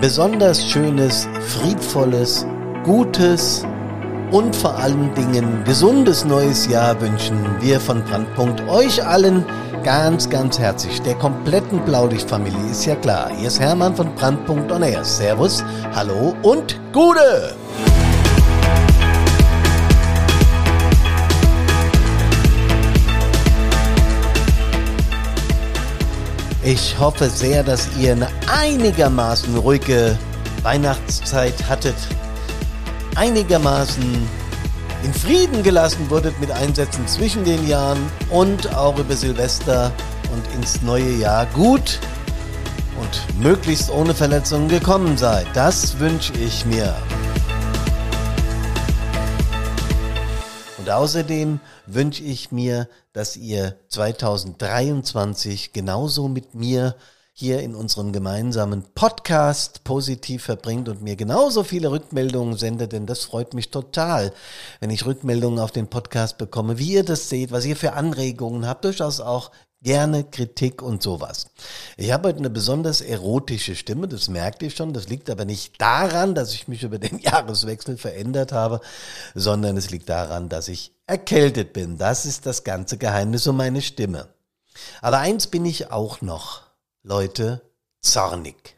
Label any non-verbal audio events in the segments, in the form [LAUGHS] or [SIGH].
besonders schönes, friedvolles, gutes und vor allen Dingen gesundes neues Jahr wünschen wir von Brandpunkt euch allen ganz, ganz herzlich. Der kompletten Blaulichtfamilie ist ja klar. Hier ist Hermann von Brandpunkt On Air. Servus, hallo und Gude! Ich hoffe sehr, dass ihr eine einigermaßen ruhige Weihnachtszeit hattet, einigermaßen in Frieden gelassen wurdet mit Einsätzen zwischen den Jahren und auch über Silvester und ins neue Jahr gut und möglichst ohne Verletzungen gekommen seid. Das wünsche ich mir. Und außerdem wünsche ich mir, dass ihr 2023 genauso mit mir hier in unserem gemeinsamen Podcast positiv verbringt und mir genauso viele Rückmeldungen sendet, denn das freut mich total, wenn ich Rückmeldungen auf den Podcast bekomme, wie ihr das seht, was ihr für Anregungen habt, durchaus auch gerne Kritik und sowas. Ich habe heute eine besonders erotische Stimme, das merkt ihr schon. Das liegt aber nicht daran, dass ich mich über den [LAUGHS] Jahreswechsel verändert habe, sondern es liegt daran, dass ich erkältet bin. Das ist das ganze Geheimnis um meine Stimme. Aber eins bin ich auch noch, Leute, zornig.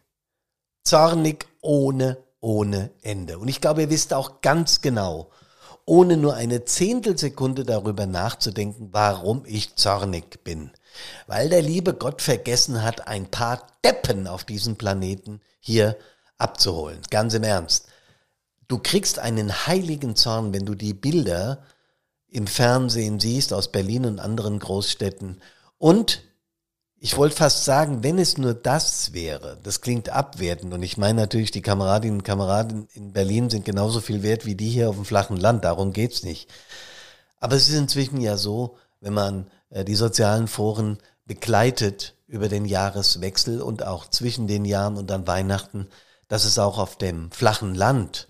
Zornig ohne, ohne Ende. Und ich glaube, ihr wisst auch ganz genau, ohne nur eine Zehntelsekunde darüber nachzudenken, warum ich zornig bin weil der liebe Gott vergessen hat, ein paar Deppen auf diesem Planeten hier abzuholen. Ganz im Ernst. Du kriegst einen heiligen Zorn, wenn du die Bilder im Fernsehen siehst aus Berlin und anderen Großstädten. Und ich wollte fast sagen, wenn es nur das wäre, das klingt abwertend und ich meine natürlich, die Kameradinnen und Kameraden in Berlin sind genauso viel wert wie die hier auf dem flachen Land, darum geht's nicht. Aber es ist inzwischen ja so, wenn man äh, die sozialen Foren begleitet über den Jahreswechsel und auch zwischen den Jahren und dann Weihnachten, dass es auch auf dem flachen Land,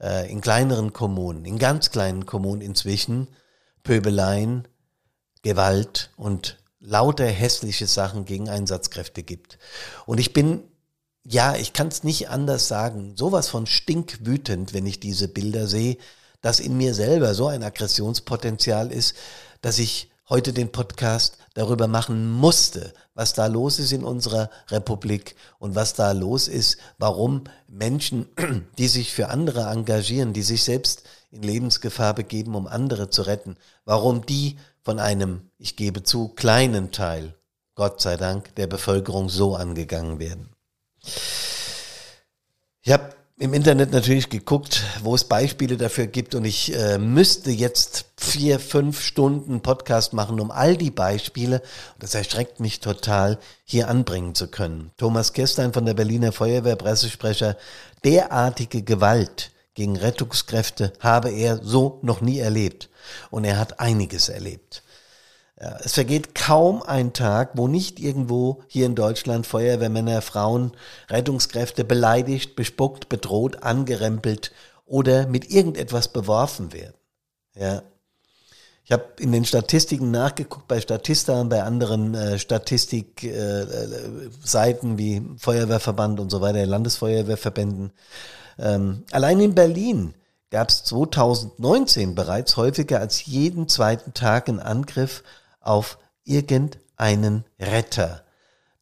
äh, in kleineren Kommunen, in ganz kleinen Kommunen inzwischen Pöbeleien, Gewalt und lauter hässliche Sachen gegen Einsatzkräfte gibt. Und ich bin, ja, ich kann es nicht anders sagen, sowas von stinkwütend, wenn ich diese Bilder sehe, dass in mir selber so ein Aggressionspotenzial ist, dass ich heute den Podcast darüber machen musste, was da los ist in unserer Republik und was da los ist, warum Menschen, [CLEARS THROAT] die sich für andere engagieren, die sich selbst in Lebensgefahr begeben, um andere zu retten, warum die von einem, ich gebe zu, kleinen Teil, Gott sei Dank, der Bevölkerung so angegangen werden. Ich habe im Internet natürlich geguckt, wo es Beispiele dafür gibt und ich äh, müsste jetzt vier, fünf Stunden Podcast machen, um all die Beispiele, das erschreckt mich total, hier anbringen zu können. Thomas Kestein von der Berliner Feuerwehr, Pressesprecher, derartige Gewalt gegen Rettungskräfte habe er so noch nie erlebt. Und er hat einiges erlebt. Ja, es vergeht kaum ein Tag, wo nicht irgendwo hier in Deutschland Feuerwehrmänner, Frauen, Rettungskräfte beleidigt, bespuckt, bedroht, angerempelt oder mit irgendetwas beworfen werden. Ja. Ich habe in den Statistiken nachgeguckt, bei Statista und bei anderen äh, Statistikseiten äh, wie Feuerwehrverband und so weiter, Landesfeuerwehrverbänden. Ähm, allein in Berlin gab es 2019 bereits häufiger als jeden zweiten Tag einen Angriff auf irgendeinen Retter.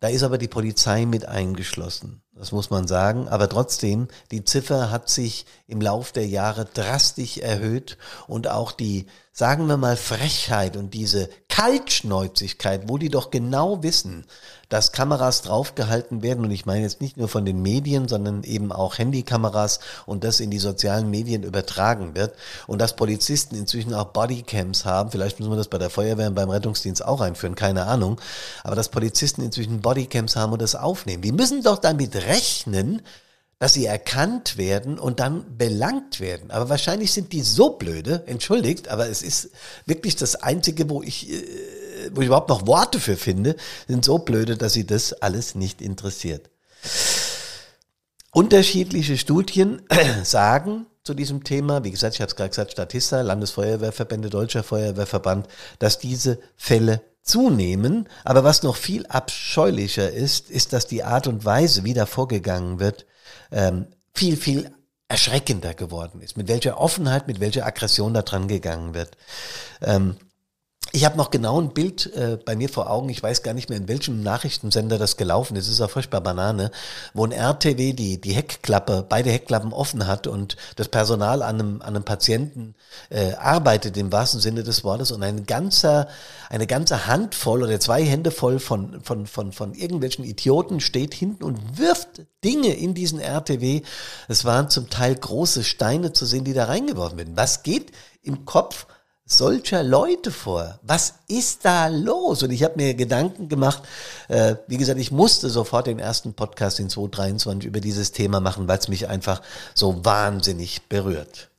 Da ist aber die Polizei mit eingeschlossen. Das muss man sagen. Aber trotzdem, die Ziffer hat sich im Lauf der Jahre drastisch erhöht und auch die, sagen wir mal, Frechheit und diese Kaltschnäuzigkeit, wo die doch genau wissen, dass Kameras draufgehalten werden. Und ich meine jetzt nicht nur von den Medien, sondern eben auch Handykameras und das in die sozialen Medien übertragen wird. Und dass Polizisten inzwischen auch Bodycams haben, vielleicht müssen wir das bei der Feuerwehr und beim Rettungsdienst auch einführen, keine Ahnung, aber dass Polizisten inzwischen Bodycams haben und das aufnehmen. Die müssen doch damit rechnen, dass sie erkannt werden und dann belangt werden. Aber wahrscheinlich sind die so blöde, entschuldigt, aber es ist wirklich das Einzige, wo ich äh, wo ich überhaupt noch Worte für finde, sind so blöde, dass sie das alles nicht interessiert. Unterschiedliche Studien [CLEARS THROAT] sagen zu diesem Thema, wie gesagt, ich habe es gerade gesagt, Statista, Landesfeuerwehrverbände, Deutscher Feuerwehrverband, dass diese Fälle zunehmen. Aber was noch viel abscheulicher ist, ist, dass die Art und Weise, wie da vorgegangen wird, ähm, viel, viel erschreckender geworden ist, mit welcher Offenheit, mit welcher Aggression da dran gegangen wird. Ähm, ich habe noch genau ein Bild äh, bei mir vor Augen, ich weiß gar nicht mehr, in welchem Nachrichtensender das gelaufen ist, es ist auch furchtbar Banane, wo ein RTW die, die Heckklappe, beide Heckklappen offen hat und das Personal an einem, an einem Patienten äh, arbeitet im wahrsten Sinne des Wortes und ein ganzer, eine ganze Handvoll oder zwei Hände voll von, von, von, von irgendwelchen Idioten steht hinten und wirft Dinge in diesen RTW. Es waren zum Teil große Steine zu sehen, die da reingeworfen werden. Was geht im Kopf solcher Leute vor? Was ist da los? Und ich habe mir Gedanken gemacht, äh, wie gesagt, ich musste sofort den ersten Podcast in 2023 über dieses Thema machen, weil es mich einfach so wahnsinnig berührt.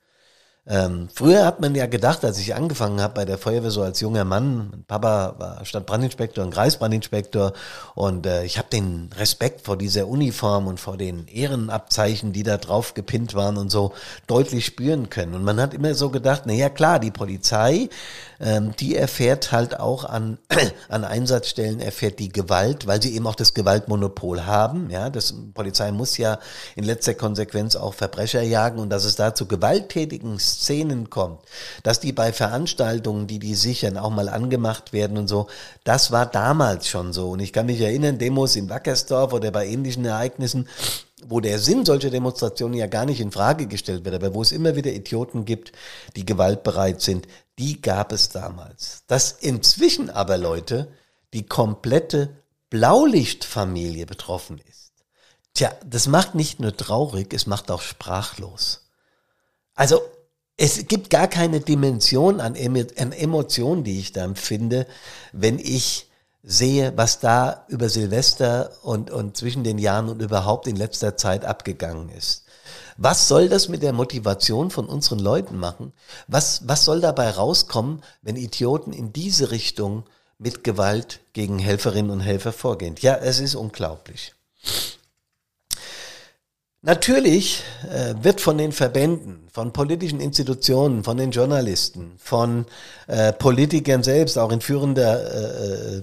Ähm, früher hat man ja gedacht, als ich angefangen habe bei der Feuerwehr so als junger Mann, mein Papa war Stadtbrandinspektor und Kreisbrandinspektor und äh, ich habe den Respekt vor dieser Uniform und vor den Ehrenabzeichen, die da drauf gepinnt waren und so deutlich spüren können. Und man hat immer so gedacht, na ja klar, die Polizei ähm, die erfährt halt auch an, [CLEARS THROAT] an Einsatzstellen, erfährt die Gewalt, weil sie eben auch das Gewaltmonopol haben. Ja, das Polizei muss ja in letzter Konsequenz auch Verbrecher jagen und dass es da zu gewalttätigen Szenen kommt, dass die bei Veranstaltungen, die die sichern, auch mal angemacht werden und so, das war damals schon so. Und ich kann mich erinnern, Demos in Wackersdorf oder bei ähnlichen Ereignissen, wo der Sinn solcher Demonstrationen ja gar nicht in Frage gestellt wird, aber wo es immer wieder Idioten gibt, die gewaltbereit sind, die gab es damals. Dass inzwischen aber Leute die komplette Blaulichtfamilie betroffen ist. Tja, das macht nicht nur traurig, es macht auch sprachlos. Also es gibt gar keine Dimension an, Emotionen, die ich da empfinde, wenn ich sehe, was da über Silvester und, und zwischen den Jahren und überhaupt in letzter Zeit abgegangen ist. Was soll das mit der Motivation von unseren Leuten machen? Was, was soll dabei rauskommen, wenn Idioten in diese Richtung mit Gewalt gegen Helferinnen und Helfer vorgehen? Ja, es ist unglaublich. Natürlich äh, wird von den Verbänden, von politischen Institutionen, von den Journalisten, von äh, Politikern selbst, auch in führender äh,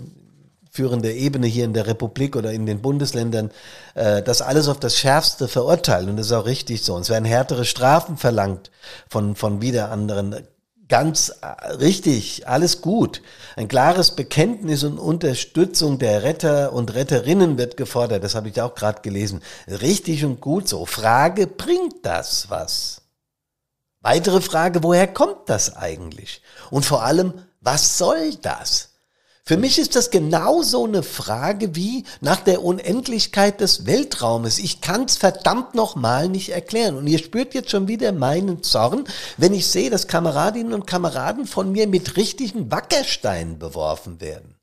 führende Ebene hier in der Republik oder in den Bundesländern äh, das alles auf das Schärfste verurteilen. Und das ist auch richtig so. Und es werden härtere Strafen verlangt von, von wieder anderen. Ganz äh, richtig, alles gut. Ein klares Bekenntnis und Unterstützung der Retter und Retterinnen wird gefordert. Das habe ich auch gerade gelesen. Richtig und gut so. Frage, bringt das was? Weitere Frage, woher kommt das eigentlich? Und vor allem, was soll das? Für mich ist das genauso eine Frage wie nach der Unendlichkeit des Weltraumes. Ich kann es verdammt nochmal nicht erklären. Und ihr spürt jetzt schon wieder meinen Zorn, wenn ich sehe, dass Kameradinnen und Kameraden von mir mit richtigen Wackersteinen beworfen werden.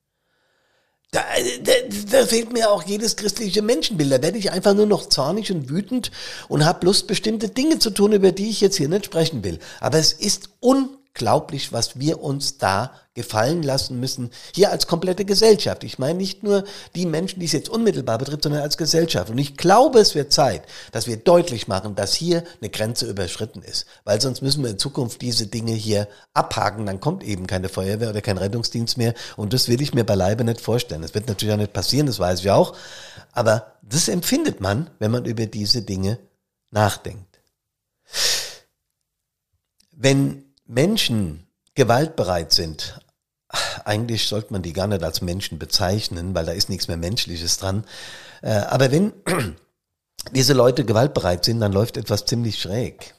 Da, da, da fehlt mir auch jedes christliche Menschenbild. Da werde ich einfach nur noch zornig und wütend und habe Lust, bestimmte Dinge zu tun, über die ich jetzt hier nicht sprechen will. Aber es ist unglaublich unglaublich, was wir uns da gefallen lassen müssen, hier als komplette Gesellschaft. Ich meine nicht nur die Menschen, die es jetzt unmittelbar betrifft, sondern als Gesellschaft. Und ich glaube, es wird Zeit, dass wir deutlich machen, dass hier eine Grenze überschritten ist. Weil sonst müssen wir in Zukunft diese Dinge hier abhaken. Dann kommt eben keine Feuerwehr oder kein Rettungsdienst mehr. Und das will ich mir beileibe nicht vorstellen. Das wird natürlich auch nicht passieren, das weiß ich auch. Aber das empfindet man, wenn man über diese Dinge nachdenkt. Wenn Menschen gewaltbereit sind, eigentlich sollte man die gar nicht als Menschen bezeichnen, weil da ist nichts mehr Menschliches dran. Äh, aber wenn [CLEARS THROAT] diese Leute gewaltbereit sind, dann läuft etwas ziemlich schräg.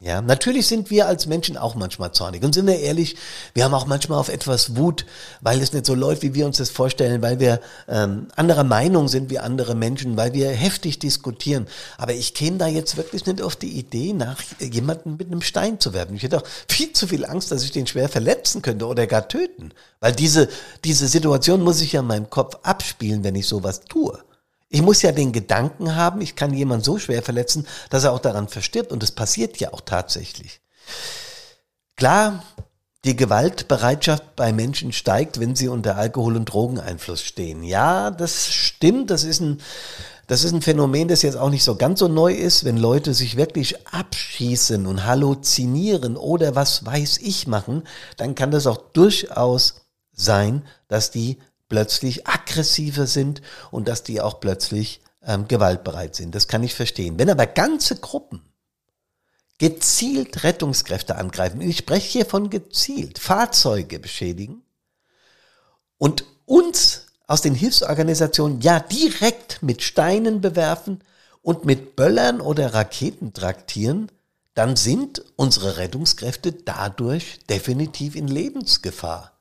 Ja, natürlich sind wir als Menschen auch manchmal zornig. Und sind wir ehrlich, wir haben auch manchmal auf etwas Wut, weil es nicht so läuft, wie wir uns das vorstellen, weil wir ähm, anderer Meinung sind wie andere Menschen, weil wir heftig diskutieren. Aber ich käme da jetzt wirklich nicht auf die Idee, nach jemanden mit einem Stein zu werfen. Ich hätte auch viel zu viel Angst, dass ich den schwer verletzen könnte oder gar töten. Weil diese, diese Situation muss ich ja in meinem Kopf abspielen, wenn ich sowas tue. Ich muss ja den Gedanken haben, ich kann jemanden so schwer verletzen, dass er auch daran verstirbt. Und das passiert ja auch tatsächlich. Klar, die Gewaltbereitschaft bei Menschen steigt, wenn sie unter Alkohol- und Drogeneinfluss stehen. Ja, das stimmt. Das ist ein, das ist ein Phänomen, das jetzt auch nicht so ganz so neu ist, wenn Leute sich wirklich abschießen und halluzinieren oder was weiß ich machen, dann kann das auch durchaus sein, dass die plötzlich aggressiver sind und dass die auch plötzlich ähm, gewaltbereit sind. Das kann ich verstehen. Wenn aber ganze Gruppen gezielt Rettungskräfte angreifen, ich spreche hier von gezielt, Fahrzeuge beschädigen und uns aus den Hilfsorganisationen ja direkt mit Steinen bewerfen und mit Böllern oder Raketen traktieren, dann sind unsere Rettungskräfte dadurch definitiv in Lebensgefahr.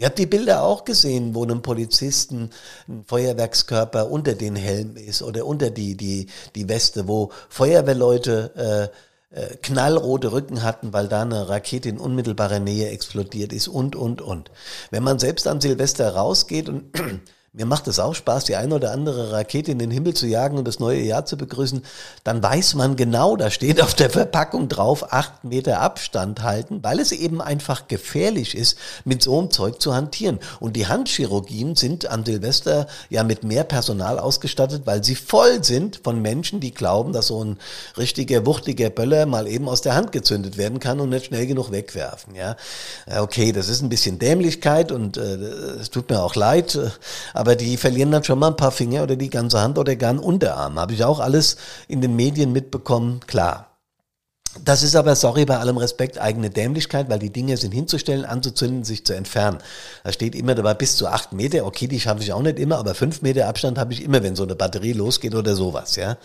Ihr habt die Bilder auch gesehen, wo einem Polizisten ein Feuerwerkskörper unter den Helm ist oder unter die, die, die Weste, wo Feuerwehrleute äh, äh, knallrote Rücken hatten, weil da eine Rakete in unmittelbarer Nähe explodiert ist und, und, und. Wenn man selbst am Silvester rausgeht und mir macht es auch Spaß, die eine oder andere Rakete in den Himmel zu jagen und das neue Jahr zu begrüßen. Dann weiß man genau, da steht auf der Verpackung drauf, acht Meter Abstand halten, weil es eben einfach gefährlich ist, mit so einem Zeug zu hantieren. Und die Handchirurgien sind an Silvester ja mit mehr Personal ausgestattet, weil sie voll sind von Menschen, die glauben, dass so ein richtiger, wuchtiger Böller mal eben aus der Hand gezündet werden kann und nicht schnell genug wegwerfen. Ja, okay, das ist ein bisschen Dämlichkeit und äh, es äh, tut mir auch leid. Aber die verlieren dann schon mal ein paar Finger oder die ganze Hand oder gar einen Unterarm. Habe ich auch alles in den Medien mitbekommen, klar. Das ist aber, sorry, bei allem Respekt, eigene Dämlichkeit, weil die Dinge sind hinzustellen, anzuzünden, sich zu entfernen. Da steht immer dabei bis zu acht Meter. Okay, die schaffe ich auch nicht immer, aber fünf Meter Abstand habe ich immer, wenn so eine Batterie losgeht oder sowas, ja.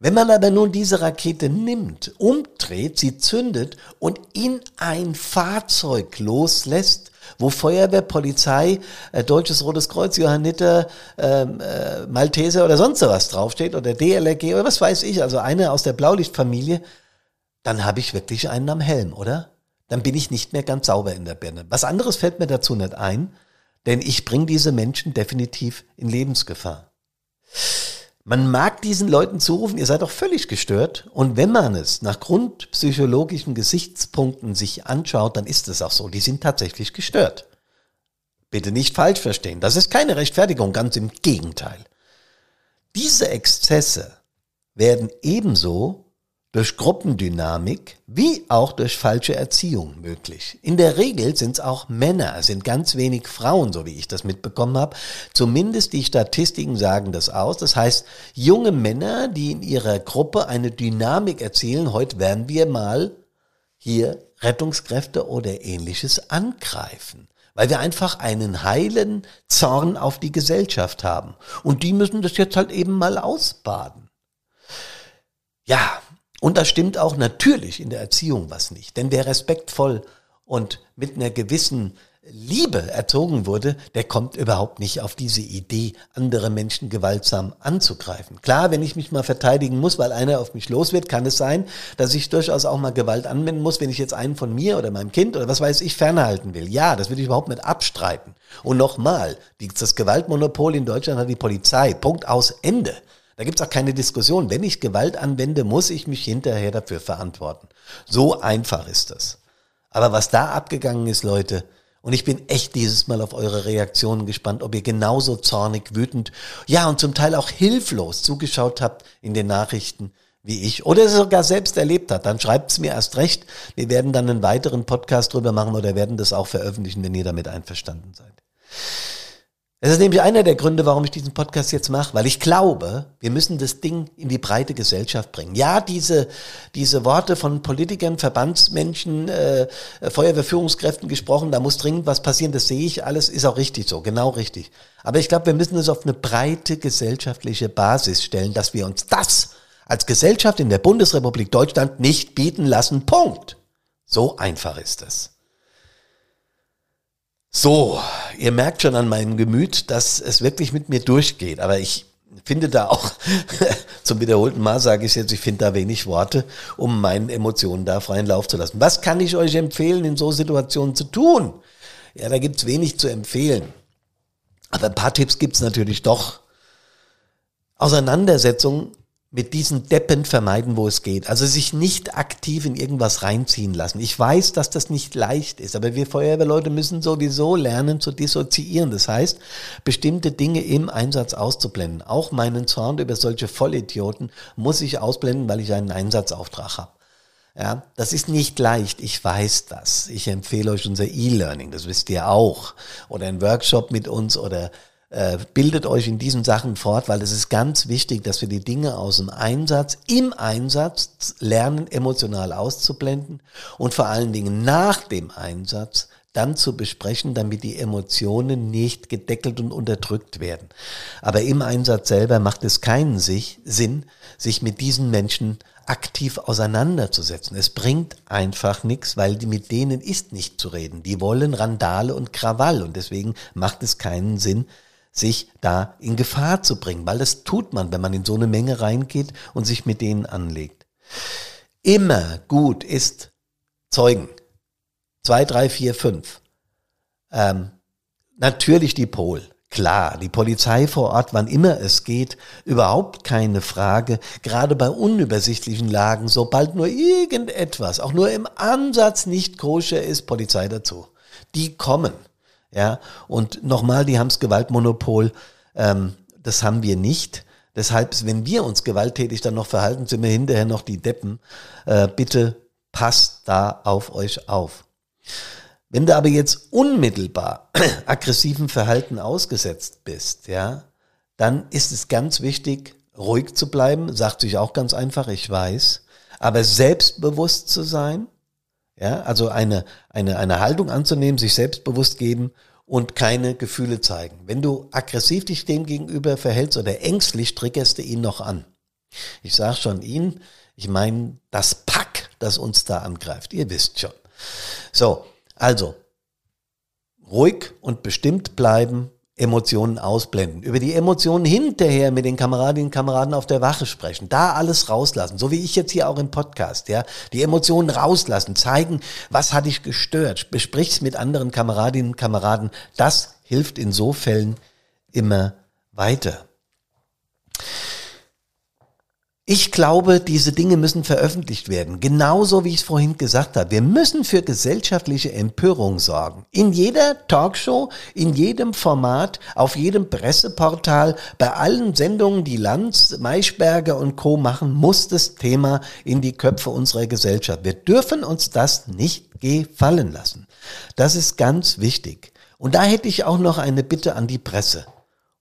Wenn man aber nun diese Rakete nimmt, umdreht, sie zündet und in ein Fahrzeug loslässt, wo Feuerwehr, Polizei, äh, Deutsches Rotes Kreuz, Johanniter, ähm, äh, Malteser oder sonst was draufsteht oder DLRG oder was weiß ich, also eine aus der Blaulichtfamilie, dann habe ich wirklich einen am Helm, oder? Dann bin ich nicht mehr ganz sauber in der Birne. Was anderes fällt mir dazu nicht ein, denn ich bringe diese Menschen definitiv in Lebensgefahr. Man mag diesen Leuten zurufen, ihr seid doch völlig gestört. Und wenn man es nach grundpsychologischen Gesichtspunkten sich anschaut, dann ist es auch so. Die sind tatsächlich gestört. Bitte nicht falsch verstehen. Das ist keine Rechtfertigung, ganz im Gegenteil. Diese Exzesse werden ebenso durch Gruppendynamik wie auch durch falsche Erziehung möglich. In der Regel sind es auch Männer, sind ganz wenig Frauen, so wie ich das mitbekommen habe. Zumindest die Statistiken sagen das aus. Das heißt, junge Männer, die in ihrer Gruppe eine Dynamik erzielen, heute werden wir mal hier Rettungskräfte oder ähnliches angreifen weil wir einfach einen heilen Zorn auf die Gesellschaft haben. Und die müssen das jetzt halt eben mal ausbaden. Ja, und da stimmt auch natürlich in der Erziehung was nicht. Denn wer respektvoll und mit einer gewissen Liebe erzogen wurde, der kommt überhaupt nicht auf diese Idee, andere Menschen gewaltsam anzugreifen. Klar, wenn ich mich mal verteidigen muss, weil einer auf mich los wird, kann es sein, dass ich durchaus auch mal Gewalt anwenden muss, wenn ich jetzt einen von mir oder meinem Kind oder was weiß ich fernhalten will. Ja, das will ich überhaupt nicht abstreiten. Und nochmal, das Gewaltmonopol in Deutschland hat die Polizei. Punkt aus Ende. Da gibt's auch keine Diskussion. Wenn ich Gewalt anwende, muss ich mich hinterher dafür verantworten. So einfach ist das. Aber was da abgegangen ist, Leute, und ich bin echt dieses Mal auf eure Reaktionen gespannt, ob ihr genauso zornig, wütend, ja und zum Teil auch hilflos zugeschaut habt in den Nachrichten wie ich oder es sogar selbst erlebt hat, dann schreibt's mir erst recht. Wir werden dann einen weiteren Podcast drüber machen oder werden das auch veröffentlichen, wenn ihr damit einverstanden seid. Das ist nämlich einer der Gründe, warum ich diesen Podcast jetzt mache, weil ich glaube, wir müssen das Ding in die breite Gesellschaft bringen. Ja, diese, diese Worte von Politikern, Verbandsmenschen, äh, Feuerwehrführungskräften gesprochen, da muss dringend was passieren, das sehe ich alles, ist auch richtig so, genau richtig. Aber ich glaube, wir müssen es auf eine breite gesellschaftliche Basis stellen, dass wir uns das als Gesellschaft in der Bundesrepublik Deutschland nicht bieten lassen. Punkt. So einfach ist es. So, ihr merkt schon an meinem Gemüt, dass es wirklich mit mir durchgeht. Aber ich finde da auch, [LAUGHS] zum wiederholten Mal sage ich jetzt, ich finde da wenig Worte, um meinen Emotionen da freien Lauf zu lassen. Was kann ich euch empfehlen, in so Situationen zu tun? Ja, da gibt's wenig zu empfehlen. Aber ein paar Tipps gibt's natürlich doch. Auseinandersetzung mit diesen Deppen vermeiden, wo es geht. Also sich nicht aktiv in irgendwas reinziehen lassen. Ich weiß, dass das nicht leicht ist, aber wir Feuerwehrleute müssen sowieso lernen zu dissoziieren. Das heißt, bestimmte Dinge im Einsatz auszublenden. Auch meinen Zorn über solche Vollidioten muss ich ausblenden, weil ich einen Einsatzauftrag habe. Ja, das ist nicht leicht, ich weiß das. Ich empfehle euch unser E-Learning, das wisst ihr auch. Oder ein Workshop mit uns oder bildet euch in diesen Sachen fort, weil es ist ganz wichtig, dass wir die Dinge aus dem Einsatz, im Einsatz lernen, emotional auszublenden und vor allen Dingen nach dem Einsatz dann zu besprechen, damit die Emotionen nicht gedeckelt und unterdrückt werden. Aber im Einsatz selber macht es keinen Sinn, sich mit diesen Menschen aktiv auseinanderzusetzen. Es bringt einfach nichts, weil die, mit denen ist nicht zu reden. Die wollen Randale und Krawall und deswegen macht es keinen Sinn, sich da in Gefahr zu bringen, weil das tut man, wenn man in so eine Menge reingeht und sich mit denen anlegt. Immer gut ist Zeugen. Zwei, drei, vier, fünf. Ähm, natürlich die Pol. Klar, die Polizei vor Ort, wann immer es geht, überhaupt keine Frage. Gerade bei unübersichtlichen Lagen, sobald nur irgendetwas, auch nur im Ansatz nicht koscher ist, Polizei dazu. Die kommen. Ja, und nochmal, die haben's Gewaltmonopol. Ähm, das haben wir nicht. Deshalb, wenn wir uns gewalttätig dann noch verhalten, sind wir hinterher noch die Deppen. Äh, bitte passt da auf euch auf. Wenn du aber jetzt unmittelbar [CLEARS THROAT] aggressiven Verhalten ausgesetzt bist, ja, dann ist es ganz wichtig, ruhig zu bleiben, sagt sich auch ganz einfach, ich weiß, aber selbstbewusst zu sein, ja, also eine, eine, eine Haltung anzunehmen, sich selbstbewusst geben und keine Gefühle zeigen. Wenn du aggressiv dich dem gegenüber verhältst oder ängstlich, triggerst du ihn noch an. Ich sage schon ihn, ich meine das Pack, das uns da angreift. Ihr wisst schon. So, also ruhig und bestimmt bleiben, Emotionen ausblenden. Über die Emotionen hinterher mit den Kameradinnen und Kameraden auf der Wache sprechen. Da alles rauslassen. So wie ich jetzt hier auch im Podcast, ja. Die Emotionen rauslassen. Zeigen, was hat dich gestört. Besprich's mit anderen Kameradinnen und Kameraden. Das hilft in so Fällen immer weiter. Ich glaube, diese Dinge müssen veröffentlicht werden. Genauso wie ich es vorhin gesagt habe. Wir müssen für gesellschaftliche Empörung sorgen. In jeder Talkshow, in jedem Format, auf jedem Presseportal, bei allen Sendungen, die Lanz, Maischberger und Co. machen, muss das Thema in die Köpfe unserer Gesellschaft. Wir dürfen uns das nicht gefallen lassen. Das ist ganz wichtig. Und da hätte ich auch noch eine Bitte an die Presse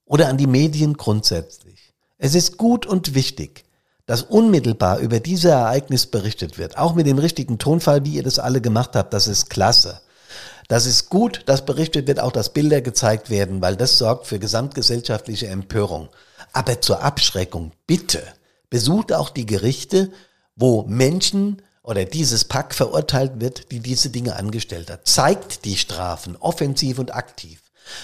oder an die Medien grundsätzlich. Es ist gut und wichtig, dass unmittelbar über diese Ereignis berichtet wird, auch mit dem richtigen Tonfall, wie ihr das alle gemacht habt, das ist klasse. Das ist gut, dass berichtet wird, auch dass Bilder gezeigt werden, weil das sorgt für gesamtgesellschaftliche Empörung. Aber zur Abschreckung, bitte, besucht auch die Gerichte, wo Menschen oder dieses Pack verurteilt wird, die diese Dinge angestellt hat. Zeigt die Strafen, offensiv und aktiv.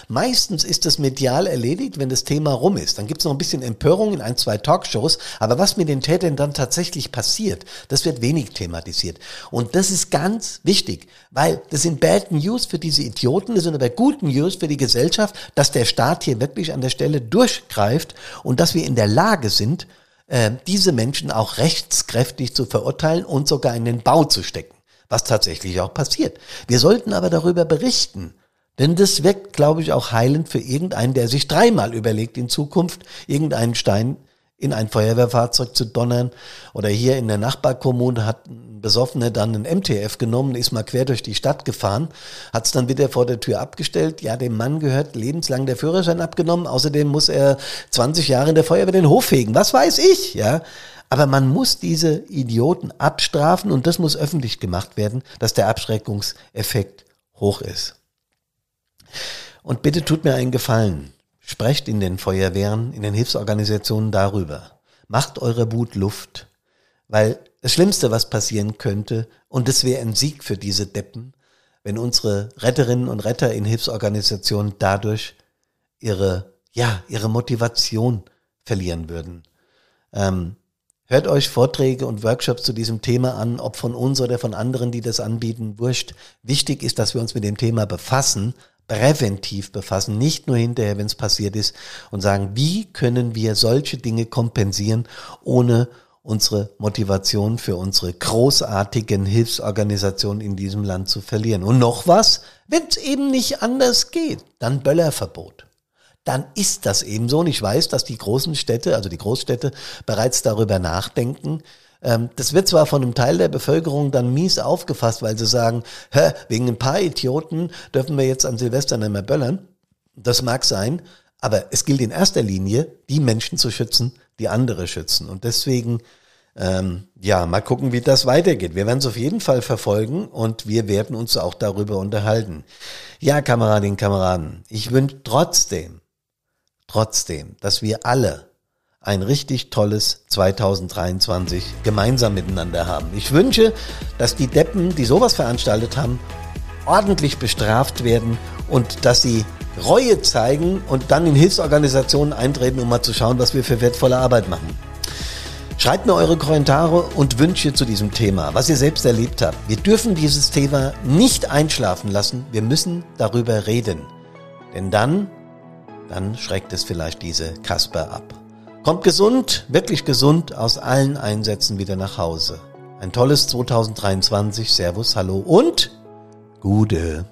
Meistens ist das medial erledigt, wenn das Thema rum ist. Dann gibt es noch ein bisschen Empörung in ein, zwei Talkshows. Aber was mit den Tätern dann tatsächlich passiert, das wird wenig thematisiert. Und das ist ganz wichtig, weil das sind Bad News für diese Idioten, das sind aber gute News für die Gesellschaft, dass der Staat hier wirklich an der Stelle durchgreift und dass wir in der Lage sind, äh, diese Menschen auch rechtskräftig zu verurteilen und sogar in den Bau zu stecken. Was tatsächlich auch passiert. Wir sollten aber darüber berichten denn das wirkt, glaube ich, auch heilend für irgendeinen, der sich dreimal überlegt, in Zukunft irgendeinen Stein in ein Feuerwehrfahrzeug zu donnern. Oder hier in der Nachbarkommune hat ein Besoffener dann einen MTF genommen, ist mal quer durch die Stadt gefahren, hat es dann wieder vor der Tür abgestellt. Ja, dem Mann gehört lebenslang der Führerschein abgenommen. Außerdem muss er 20 Jahre in der Feuerwehr den Hof fegen. Was weiß ich, ja. Aber man muss diese Idioten abstrafen und das muss öffentlich gemacht werden, dass der Abschreckungseffekt hoch ist. Und bitte tut mir einen Gefallen. Sprecht in den Feuerwehren, in den Hilfsorganisationen darüber. Macht eure Wut Luft. Weil das Schlimmste, was passieren könnte, und es wäre ein Sieg für diese Deppen, wenn unsere Retterinnen und Retter in Hilfsorganisationen dadurch ihre, ja, ihre Motivation verlieren würden. Ähm, hört euch Vorträge und Workshops zu diesem Thema an, ob von uns oder von anderen, die das anbieten, wurscht. Wichtig ist, dass wir uns mit dem Thema befassen, präventiv befassen, nicht nur hinterher, wenn es passiert ist, und sagen, wie können wir solche Dinge kompensieren, ohne unsere Motivation für unsere großartigen Hilfsorganisationen in diesem Land zu verlieren. Und noch was, wenn es eben nicht anders geht, dann Böllerverbot. Dann ist das eben so. Und ich weiß, dass die großen Städte, also die Großstädte, bereits darüber nachdenken, das wird zwar von einem Teil der Bevölkerung dann mies aufgefasst, weil sie sagen, Hä, wegen ein paar Idioten dürfen wir jetzt an Silvester nicht mehr böllern. Das mag sein, Aber es gilt in erster Linie, die Menschen zu schützen, die andere schützen. Und deswegen, ähm, ja, mal gucken, wie das weitergeht. Wir werden es auf jeden Fall verfolgen und wir werden uns auch darüber unterhalten. Ja, Kameradinnen, Kameraden, ich wünsche trotzdem, trotzdem, dass wir alle ein richtig tolles 2023 gemeinsam miteinander haben. Ich wünsche, dass die Deppen, die sowas veranstaltet haben, ordentlich bestraft werden und dass sie Reue zeigen und dann in Hilfsorganisationen eintreten, um mal zu schauen, was wir für wertvolle Arbeit machen. Schreibt mir eure Kommentare und Wünsche zu diesem Thema, was ihr selbst erlebt habt. Wir dürfen dieses Thema nicht einschlafen lassen. Wir müssen darüber reden. Denn dann, dann schreckt es vielleicht diese Kasper ab. Kommt gesund, wirklich gesund aus allen Einsätzen wieder nach Hause. Ein tolles 2023. Servus, hallo und Gude.